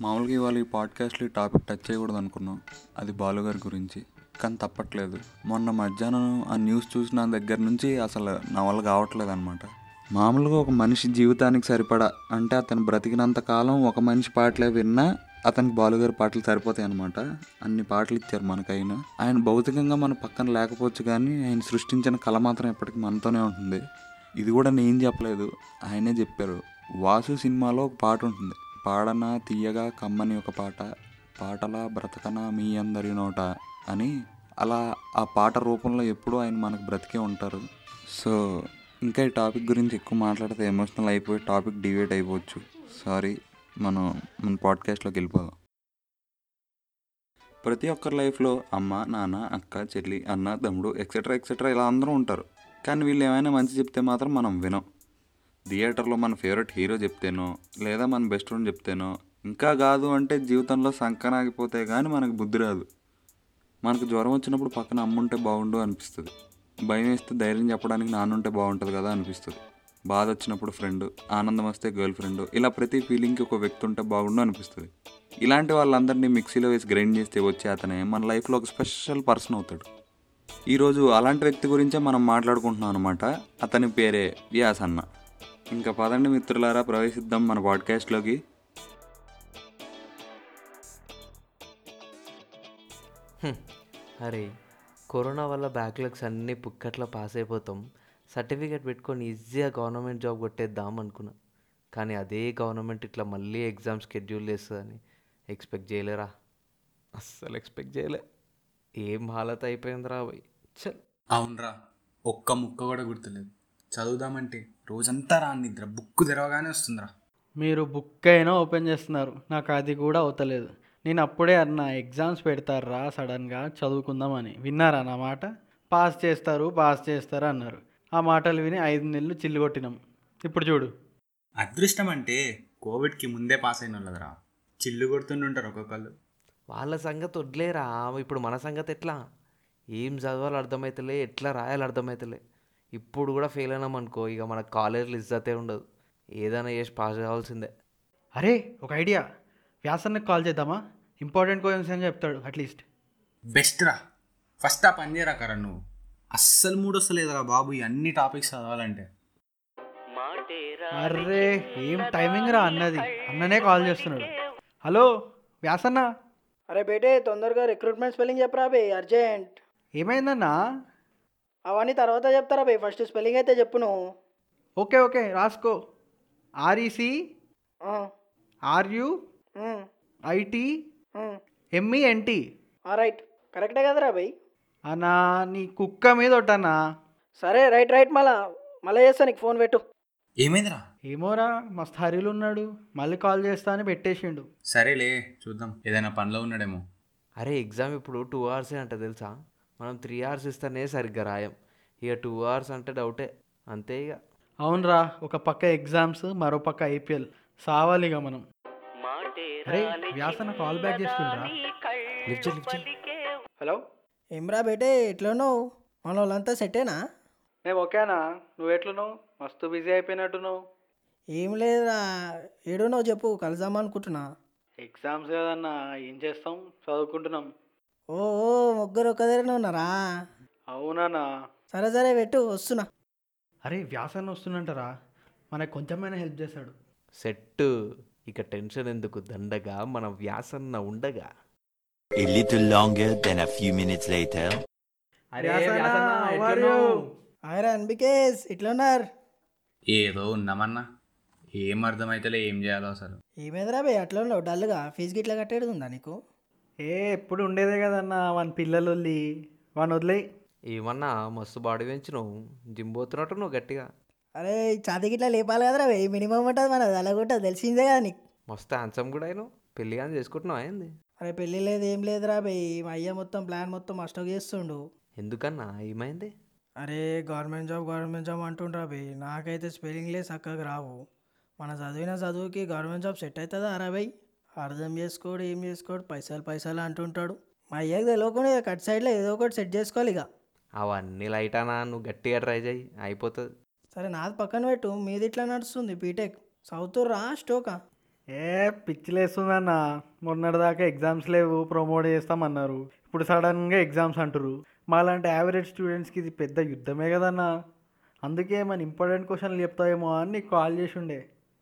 మామూలుగా ఇవాళ ఈ పాడ్కాస్ట్లో ఈ టాపిక్ టచ్ చేయకూడదు అనుకున్నాం. అది బాలుగారి గురించి. కానీ తప్పట్లేదు. మొన్న మధ్యాహ్నం ఆ న్యూస్ చూసిన దగ్గర నుంచి అసలు నా వల్ల కావట్లేదు అనమాట మామూలుగా ఒక మనిషి జీవితానికి సరిపడా అంటే అతను బ్రతికినంత కాలం ఒక మనిషి పాటలే విన్నా అతనికి బాలుగారి పాటలు సరిపోతాయి అనమాట అన్ని పాటలు ఇచ్చారు మనకైనా. ఆయన భౌతికంగా మన పక్కన లేకపోవచ్చు కానీ ఆయన సృష్టించిన కళ మాత్రం ఎప్పటికీ మనతోనే ఉంటుంది. ఇది కూడా నేను చెప్పలేదు. ఆయనే చెప్పారు. వాసు సినిమాలో ఒక పాట ఉంటుంది. పాడనా తీయగా కమ్మని ఒక పాట పాటలా బ్రతకనా మీ అందరి నోట అని అలా ఆ పాట రూపంలో ఎప్పుడూ ఆయన మనకు బ్రతికే ఉంటారు. సో ఇంకా ఈ టాపిక్ గురించి ఎక్కువ మాట్లాడితే ఎమోషనల్ అయిపోయి టాపిక్ డివేట్ అయిపోవచ్చు. సారీ మనం మన పాడ్కాస్ట్లోకి వెళ్ళిపోదాం. ప్రతి ఒక్కరి లైఫ్లో అమ్మ నాన్న అక్క చెల్లి అన్న తమ్ముడు ఎక్సెట్రా ఎక్సెట్రా ఇలా అందరూ ఉంటారు. కానీ వీళ్ళు ఏమైనా మంచి చెప్తే మాత్రం మనం వినం. థియేటర్లో మన ఫేవరెట్ హీరో చెప్తేనో లేదా మన బెస్ట్ ఫ్రెండ్ చెప్తేనో ఇంకా కాదు అంటే జీవితంలో సంకనాగిపోతే కానీ మనకు బుద్ధి రాదు. మనకు జ్వరం వచ్చినప్పుడు పక్కన అమ్ముంటే బాగుండు అనిపిస్తుంది. భయం వేస్తే ధైర్యం చెప్పడానికి నాన్నుంటే బాగుంటుంది కదా అనిపిస్తుంది. బాధ వచ్చినప్పుడు ఫ్రెండ్ ఆనందం వస్తే గర్ల్ ఫ్రెండ్ ఇలా ప్రతి ఫీలింగ్కి ఒక వ్యక్తి ఉంటే బాగుండు అనిపిస్తుంది. ఇలాంటి వాళ్ళందరినీ మిక్సీలో వేసి గ్రైండ్ చేస్తే వచ్చే అతనే మన లైఫ్లో ఒక స్పెషల్ పర్సన్ అవుతాడు. ఈరోజు అలాంటి వ్యక్తి గురించే మనం మాట్లాడుకుంటున్నాం అనమాట అతని పేరే వ్యాస్ అన్న ఇంకా పదండి మిత్రులారా ప్రవేశిద్దాం మన పాడ్కాస్ట్లోకి. అరే కరోనా వల్ల బ్యాక్లాగ్స్ అన్నీ పుక్కట్లో పాస్ అయిపోతాం సర్టిఫికేట్ పెట్టుకొని ఈజీగా గవర్నమెంట్ జాబ్ కొట్టేద్దాం అనుకున్నా. కానీ అదే గవర్నమెంట్ ఇట్లా మళ్ళీ ఎగ్జామ్ షెడ్యూల్ చేస్తుందని ఎక్స్పెక్ట్ చేయలేరా? అస్సలు ఎక్స్పెక్ట్ చేయలే. ఏం హాలత్ అయిపోయిందిరా చల్ అవునరా ఒక్క ముక్క కూడా గుర్తులేదు. చదువుదామంటే రోజంతా రా నిద్ర బుక్ తెరవగానే వస్తుందిరా. మీరు బుక్ అయినా ఓపెన్ చేస్తున్నారు నాకు అది కూడా అవుతలేదు. నేను అప్పుడే అన్న ఎగ్జామ్స్ పెడతారా సడన్గా చదువుకుందామని. విన్నారా నా మాట? పాస్ చేస్తారు పాస్ చేస్తారు అన్నారు. ఆ మాటలు విని ఐదు నెలలు చిల్లు కొట్టినాం ఇప్పుడు చూడు. అదృష్టం అంటే కోవిడ్కి ముందే పాస్ అయిన వాళ్ళదిరా చిల్లు కొడుతుంటుంటారు ఒక్కొక్కళ్ళు. వాళ్ళ సంగతి వదిలేరా ఇప్పుడు మన సంగతి ఎట్లా? ఏం చదవాలో అర్థమవుతలే ఎట్లా రాయాలి అర్థమవుతలే ఇప్పుడు కూడా ఫెయిల్ అయినాం అనుకో ఇక మన కాలేజీలో ఇజ్జతే ఉండదు. ఏదైనా చేసి పాస్ కావాల్సిందే. అరే ఒక ఐడియా వ్యాసన్నకు కాల్ చేద్దామా? ఇంపార్టెంట్ క్వశ్చన్స్ అని చెప్తాడు అట్లీస్ట్ బెస్ట్ రా. ఫస్ట్ ఆ పని చేయరా కరా నువ్వు? అస్సలు మూడు వస్తలేదురా బాబు ఈ అన్ని టాపిక్స్ చదవాలంటే. అర్రే ఏం టైమింగ్ రా అన్నది. అన్ననే కాల్ చేస్తున్నాడు. హలో వ్యాసన్న? అరే బేటే తొందరగా రిక్రూట్మెంట్ స్పెల్లింగ్ చెప్పరా బే అర్జెంట్ ఏమైందన్నా? అవన్నీ తర్వాత చెప్తారా బే? ఫస్ట్ స్పెల్లింగ్ అయితే చెప్పు నువ్వు ఓకే ఓకే రాసుకో. R E C R U I T um. M E N T ఆ, రైట్. కరెక్టే కదరా బై? అన్నా నీ కుక్క మీద ఒట్టన్నా. సరే రైట్ రైట్ మళ్ళా మళ్ళీ చేస్తా నీకు ఫోన్ పెట్టు. ఏమైందిరా? ఏమోరా మస్తు హరిలు ఉన్నాడు. మళ్ళీ కాల్ చేస్తా అని పెట్టేసిండు. సరేలే చూద్దాం. ఏదైనా పనిలో ఉన్నాడేమో. అరే ఎగ్జామ్ ఇప్పుడు టూ అవర్సే అంట తెలుసా? మనం త్రీ అవర్స్ ఇస్తేనే సరిగ్గా రాయం. ఇక టూ అవర్స్ అంటే డౌటే అంతే ఇక. అవునరా ఒక పక్క ఎగ్జామ్స్ మరో పక్క ఐపీఎల్. సావాలిగా మనం. అరే వ్యాసన కాల్ బ్యాక్ చేస్తుండ్రా. లిఫ్ట్ చేయి, లిఫ్ట్ చేయి. హలో? ఏమ్రా బేటే ఎట్లున్నావు? మన వాళ్ళంతా సెట్టేనా మేము ఓకేనా నువ్వు ఎట్లున్నావు? మస్తు బిజీ అయిపోయినట్టున్నావు. ఏం లేదురా. ఏడున్నావు చెప్పు కలుద్దాం అనుకుంటున్నా ఎగ్జామ్స్ కదన్నా ఏం చేస్తాం? చదువుకుంటున్నాం. ఓ ఓ, ముగ్గురు ఒక్క దగ్గరనే ఉన్నారా? అవునానా? సరే సరే పెట్టు వస్తున్నా. అరే వ్యాసన్న వస్తున్నంటారా మనకు కొంచెమైనా హెల్ప్ చేశాడు. సెట్ ఇక టెన్షన్ ఎందుకు? దండగా మన వ్యాసన్న ఉండగా. A little longer than a few minutes later. ఆయరా అన్బికేస్ ఇట్లున్నారు ఏదో ఉన్నామన్నా. ఏం అర్థమైతలే ఏం చేయాలో అసలు. ఏమైందిరా బే అట్లా ఉన్నావు? డల్గా ఫీజు గిట్లా కట్టేది ఉందా నీకు? ఏ ఎప్పుడు ఉండేదే కదన్నా వాని పిల్లలు వదిలి వాని వదిలేయి. ఏమన్నా మస్తు బాడీ పెంచినావు జిమ్ పోతున్నట్టు నువ్వు గట్టిగా. అరే ఛాతీ గిట్లా లేపాలి కదరా బే. మినిమం ఉంటుంది మనది అలా కూడా తెలిసిందే కదా నీకు. మస్తు హ్యాండ్సమ్ కూడా అయినావు. పెళ్ళి కానీ చేసుకుంటున్నావు ఏంది? అరే పెళ్ళి లేదు ఏం లేదురా బే. మా అయ్య మొత్తం ప్లాన్ మొత్తం అష్టం చేస్తుండు. ఎందుకన్నా? ఏమైంది? అరే గవర్నమెంట్ జాబ్ గవర్నమెంట్ జాబ్ అంటుండ్రా బే. నాకైతే స్పెల్లింగ్లే చక్కగా రావు. మన చదివిన చదువుకి గవర్నమెంట్ జాబ్ సెట్ అవుతుందా అరా బై? అర్థం చేసుకోడు ఏం చేసుకోడు పైసలు పైసలు అంటుంటాడు. మా అయ్యకి తెలియకుండా కట్ సైడ్లో ఏదో ఒకటి సెట్ చేసుకోవాలి ఇక. అవన్నీ లైట్ అన్నా నువ్వు గట్టిగా ట్రై చేయి అయిపోతుంది. సరే నాది పక్కన పెట్టు మీది ఇట్లా నడుస్తుంది బీటెక్ సౌత్ రా స్టోకా. ఏ పిచ్చిలేస్తుందన్న. మొన్నటిదాకా ఎగ్జామ్స్ లేవు ప్రమోట్ చేస్తామన్నారు. ఇప్పుడు సడన్గా ఎగ్జామ్స్ అంటారు మాలాంటి యావరేజ్ స్టూడెంట్స్కి ఇది పెద్ద యుద్ధమే కదన్నా. అందుకే మన ఇంపార్టెంట్ క్వశ్చన్లు చెప్తావేమో అని నీకు కాల్ చేసి ఉండే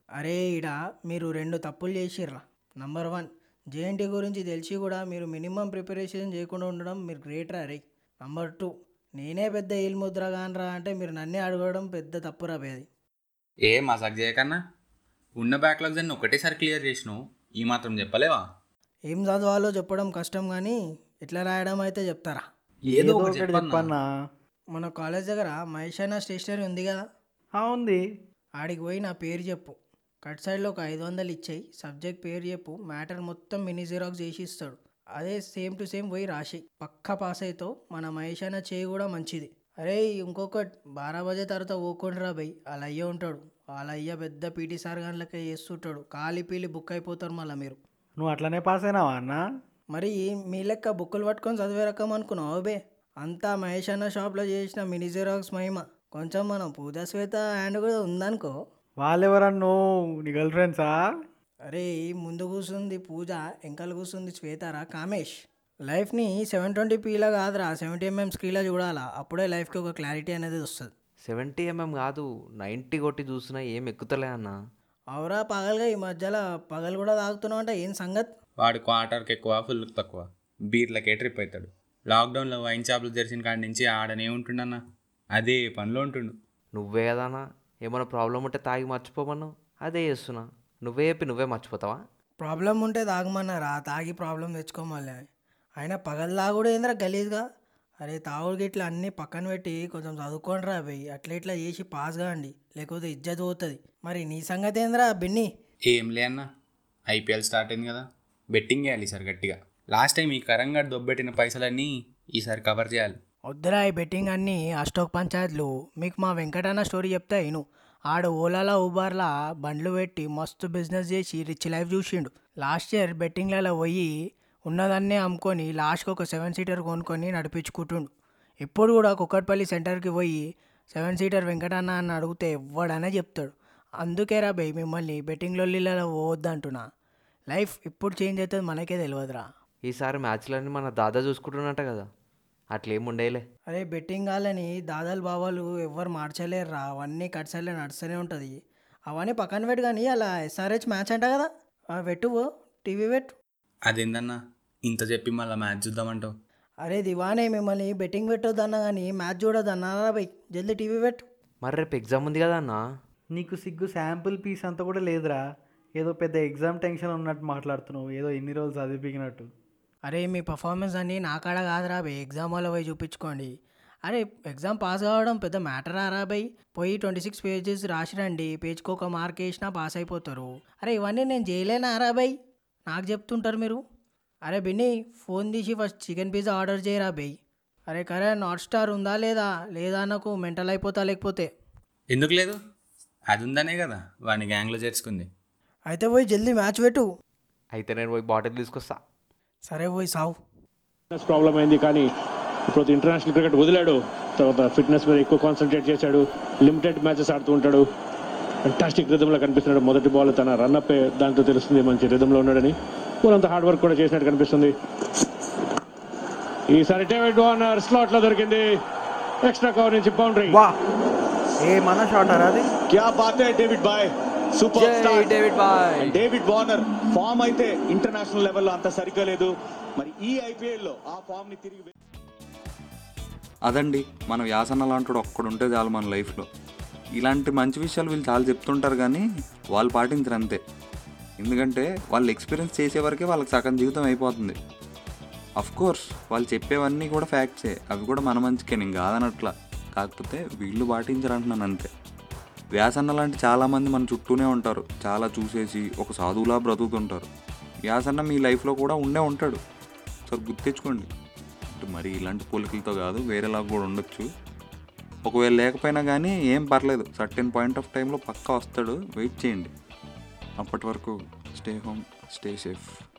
అరే ఈడ మీరు రెండు తప్పులు చేసిర్రా. నంబర్ వన్ జేఎన్టీ గురించి తెలిసి కూడా మీరు మినిమం ప్రిపరేషన్ చేయకుండా ఉండడం మీరు గ్రేట్ రా రే. నంబర్ టూ నేనే పెద్ద ఏల్ ముద్ర కానరా అంటే మీరు నన్నే అడగడం పెద్ద తప్పు రా బే అది ఏ మజాక్ చేయకన్నా? ఉన్న బ్యాక్లాగ్స్ అన్ని ఒకటేసారి క్లియర్ చేసినావు ఈ మాత్రం చెప్పలేవా? ఏం చదవాలో చెప్పడం కష్టం కానీ ఎట్లా రాయడం అయితే చెప్తారా? ఏదో ఒకటి చెప్పన్నా. మన కాలేజ్ దగ్గర మహేష్ స్టేషనరీ ఉంది కదా? ఆ, ఉంది. ఆడికి పోయి నా పేరు చెప్పు. కట్ సైడ్లో ఒక ఐదు వందలు ఇచ్చేయి సబ్జెక్ట్ పేరు చెప్పు మ్యాటర్ మొత్తం మినీ జిరాక్స్ చేసి ఇస్తాడు అదే సేమ్ టు సేమ్ పోయి రాసి పక్కా పాస్ అవుతావు మన మహేష్ అన్న చేయి కూడా మంచిది. అరే ఇంకొకటి బారా బజే తర్వాత ఓకుండ్రా బయ్ వాళ్ళ అయ్య ఉంటాడు. వాళ్ళ అయ్య పెద్ద పీటీ సార్ గంటలకే చేస్తుంటాడు. కాలి పీలి బుక్ అయిపోతారు మళ్ళీ మీరు. నువ్వు అట్లనే పాస్ అయినావా అన్న? మరి మీ లెక్క బుక్కులు పట్టుకొని చదివే రకం అనుకున్నావు బే? అంతా మహేష్ అన్న షాప్లో చేసిన మినీ జిరాక్స్ మహిమ. కొంచెం మనం పూజ శ్వేత హ్యాండ్ కూడా ఉందనుకో. వాళ్ళెవరన్నో నీ గర్ల్ ఫ్రెండ్సా? అరే ముందు కూర్చుంది పూజ వెంకలు కూర్చుంది శ్వేతారా కామేష్. లైఫ్ని సెవెన్ ట్వంటీ పీలా కాదురా సెవెంటీ ఎంఎం స్క్రీన్లో చూడాలా అప్పుడే లైఫ్కి ఒక క్లారిటీ అనేది వస్తుంది. సెవెంటీ ఎంఎం కాదు నైంటీ కొట్టి చూసినా ఏం ఎక్కుతలే అన్న. అవురా పగలుగా ఈ మధ్యలో పగలు కూడా తాగుతున్నావు అంటే ఏం సంగత్? వాడు క్వార్టర్కి ఎక్కువ ఫుల్ తక్కువ. బీర్లకే ట్రిప్ అవుతాడు లాక్డౌన్లో వైన్ షాపులు తెరిచిన కాడి నుంచి ఆడనే ఉంటుండన్న. అదే పనిలో ఉంటుండు. నువ్వే కదన్నా ఏమైనా ప్రాబ్లం ఉంటే తాగి మర్చిపోమన్నావు అదే చేస్తున్నా. నువ్వే చెప్పి నువ్వే మర్చిపోతావా? ప్రాబ్లం ఉంటే తాగమన్నారా? తాగి ప్రాబ్లం తెచ్చుకోమలే అయినా పగలు తాగుడు ఏంద్రా గలీజ్గా? అరే తాగుడు గిట్ల అన్నీ పక్కన పెట్టి కొంచెం చదువుకోండి రా పోయి అట్లా ఇట్లా చేసి పాస్ కాండి లేకపోతే ఇజ్జత్ పోతుంది. మరి నీ సంగతి ఏంద్రా బిన్ని? ఏం లే అన్న. ఐపీఎల్ స్టార్ట్ అయింది కదా. బెట్టింగ్ చేయాలి ఈసారి గట్టిగా. లాస్ట్ టైం ఈ కరంగా దొబ్బెట్టిన పైసలన్నీ ఈసారి కవర్ చేయాలి. వద్దురా ఈ బెట్టింగ్ అన్నీ అష్టోక్ పంచాయత్లు. మీకు మా వెంకటన్న స్టోరీ చెప్తా ఇను. ఆడు ఓలాలా ఊబార్లా బండ్లు పెట్టి మస్తు బిజినెస్ చేసి రిచ్ లైఫ్ చూసిండు. లాస్ట్ ఇయర్ బెట్టింగ్లలో పోయి ఉన్నదన్నే అమ్ముకొని లాస్ట్కి ఒక సెవెన్ సీటర్ కొనుక్కొని నడిపించుకుంటుండు. ఇప్పుడు కూడా కుక్కట్పల్లి సెంటర్కి పోయి సెవెన్ సీటర్ వెంకటన్న అని అడిగితే ఎవ్వడనే చెప్తాడు. అందుకే రా బై మిమ్మల్ని బెట్టింగ్ లొల్లిలలో పోవద్దంటున్నా. లైఫ్ ఇప్పుడు చేంజ్ అవుతుంది మనకే తెలియదురా ఈసారి మ్యాచ్లన్నీ మన దాదా చూసుకుంటున్నట్ట కదా. అట్లేం ఉండేలే అరే బెట్టింగ్ కాలని దాదాలు బావాలు ఎవ్వరు మార్చలేరురా. అవన్నీ కట్సలే నడుస్తూనే ఉంటుంది. అవన్నీ పక్కన పెట్టు కానీ అలా ఎస్ఆర్హెచ్ మ్యాచ్ అంట కదా. ఆ, పెట్టు టీవీ పెట్టు. అదేందన్నా? ఇంత చెప్పి మళ్ళీ మ్యాచ్ చూద్దామంటావు. అరే దివానే మిమ్మల్ని బెట్టింగ్ పెట్టొద్దన్నా కానీ మ్యాచ్ చూడొద్దన్నారా బై. జల్దీ టీవీ పెట్టు. మరి రేపు ఎగ్జామ్ ఉంది కదా అన్న? నీకు సిగ్గు శాంపుల్ పీస్ అంతా కూడా లేదురా. ఏదో పెద్ద ఎగ్జామ్ టెన్షన్ ఉన్నట్టు మాట్లాడుతున్నావు. ఏదో ఎన్ని రోజులు చదివిపినట్టు అరే మీ పర్ఫార్మెన్స్ అన్నీ నా కాడ కాదురా బై ఎగ్జామ్ వాళ్ళ పోయి చూపించుకోండి. అరే ఎగ్జామ్ పాస్ కావడం పెద్ద మ్యాటర్ రా బై? పోయి ట్వంటీ సిక్స్ పేజెస్ రాసిరండి పేజ్కి ఒక మార్క్ వేసినా పాస్ అయిపోతారు. అరే ఇవన్నీ నేను చేయలేనా రా బై? నాకు చెప్తుంటారు మీరు. అరే బిన్ని ఫోన్ తీసి ఫస్ట్ చికెన్ పిజ్జా ఆర్డర్ చేయరా బై? అరే కరే నాట్ స్టార్ ఉందా లేదా? లేదా నాకు మెంటల్ అయిపోతా లేకపోతే? ఎందుకు లేదు? అది ఉందనే కదా వాడిని గ్యాంగ్లో చేర్చుకుంది. అయితే పోయి జల్దీ మ్యాచ్ పెట్టు. అయితే నేను పోయి బాటిల్ తీసుకొస్తా. సరే పోయి సావు. ప్రాబ్లం అయింది కానీ ఇప్పుడు ఇంటర్నేషనల్ క్రికెట్ వదిలాడు. తర్వాత ఫిట్నెస్ మీద ఎక్కువ కాన్సన్ట్రేట్ చేశాడు. లిమిటెడ్ మ్యాచెస్ ఆడుతూ ఉంటాడు. ఫంటాస్టిక్ రిధంలో కనిపిస్తున్నాడు. మొదటి బాల్ తన రన్అప్ దాంతో తెలుస్తుంది మంచి రిధంలో ఉన్నాడని. వాళ్ళంత హార్డ్ వర్క్ కూడా చేసినట్టు కనిపిస్తుంది. ఈసారి డేవిడ్ వార్నర్ స్లాట్లో దొరికింది. ఎక్స్ట్రా కవర్ నుంచి బౌండరీ ఏ మన షాట్ అది? క్యా David bye super star David bye. David Warner form అయితే ఇంటర్నేషనల్ లెవెల్లో అంత సరిగ్గా లేదు. మరి ఈ ఐపీఎల్లో ఆ ఫామ్ని తిరిగి అదండి మన వ్యాసన్న లాంటి ఒక్కడుంటే చాలు మన లైఫ్లో. ఇలాంటి మంచి విషయాలు వీళ్ళు చాలా చెప్తుంటారు కానీ వాళ్ళు పాటించరు అంతే. ఎందుకంటే వాళ్ళు ఎక్స్పీరియన్స్ చేసే వరకే వాళ్ళకి సగం జీవితం అయిపోతుంది. అఫ్ కోర్స్ వాళ్ళు చెప్పేవన్నీ కూడా ఫ్యాక్ట్సే. అవి కూడా మన మంచికే నేను కాదనట్లా. కాకపోతే వీళ్ళు పాటించరు అంటున్నాను అంతే. వ్యాసన్న లాంటి చాలామంది మన చుట్టూనే ఉంటారు. చాలా చూసేసి ఒక సాధువులా బ్రతుకుతుంటారు. వ్యాసన్న మీ లైఫ్లో కూడా ఉండే ఉంటాడు. సో గుర్తించుకోండి. మరి ఇలాంటి పోలికలతో కాదు వేరేలా కూడా ఉండొచ్చు. ఒకవేళ లేకపోయినా కానీ ఏం పర్లేదు. సర్టెన్ పాయింట్ ఆఫ్ టైంలో పక్కా వస్తాడు. వెయిట్ చేయండి. అప్పటి వరకు స్టే హోమ్ స్టే సేఫ్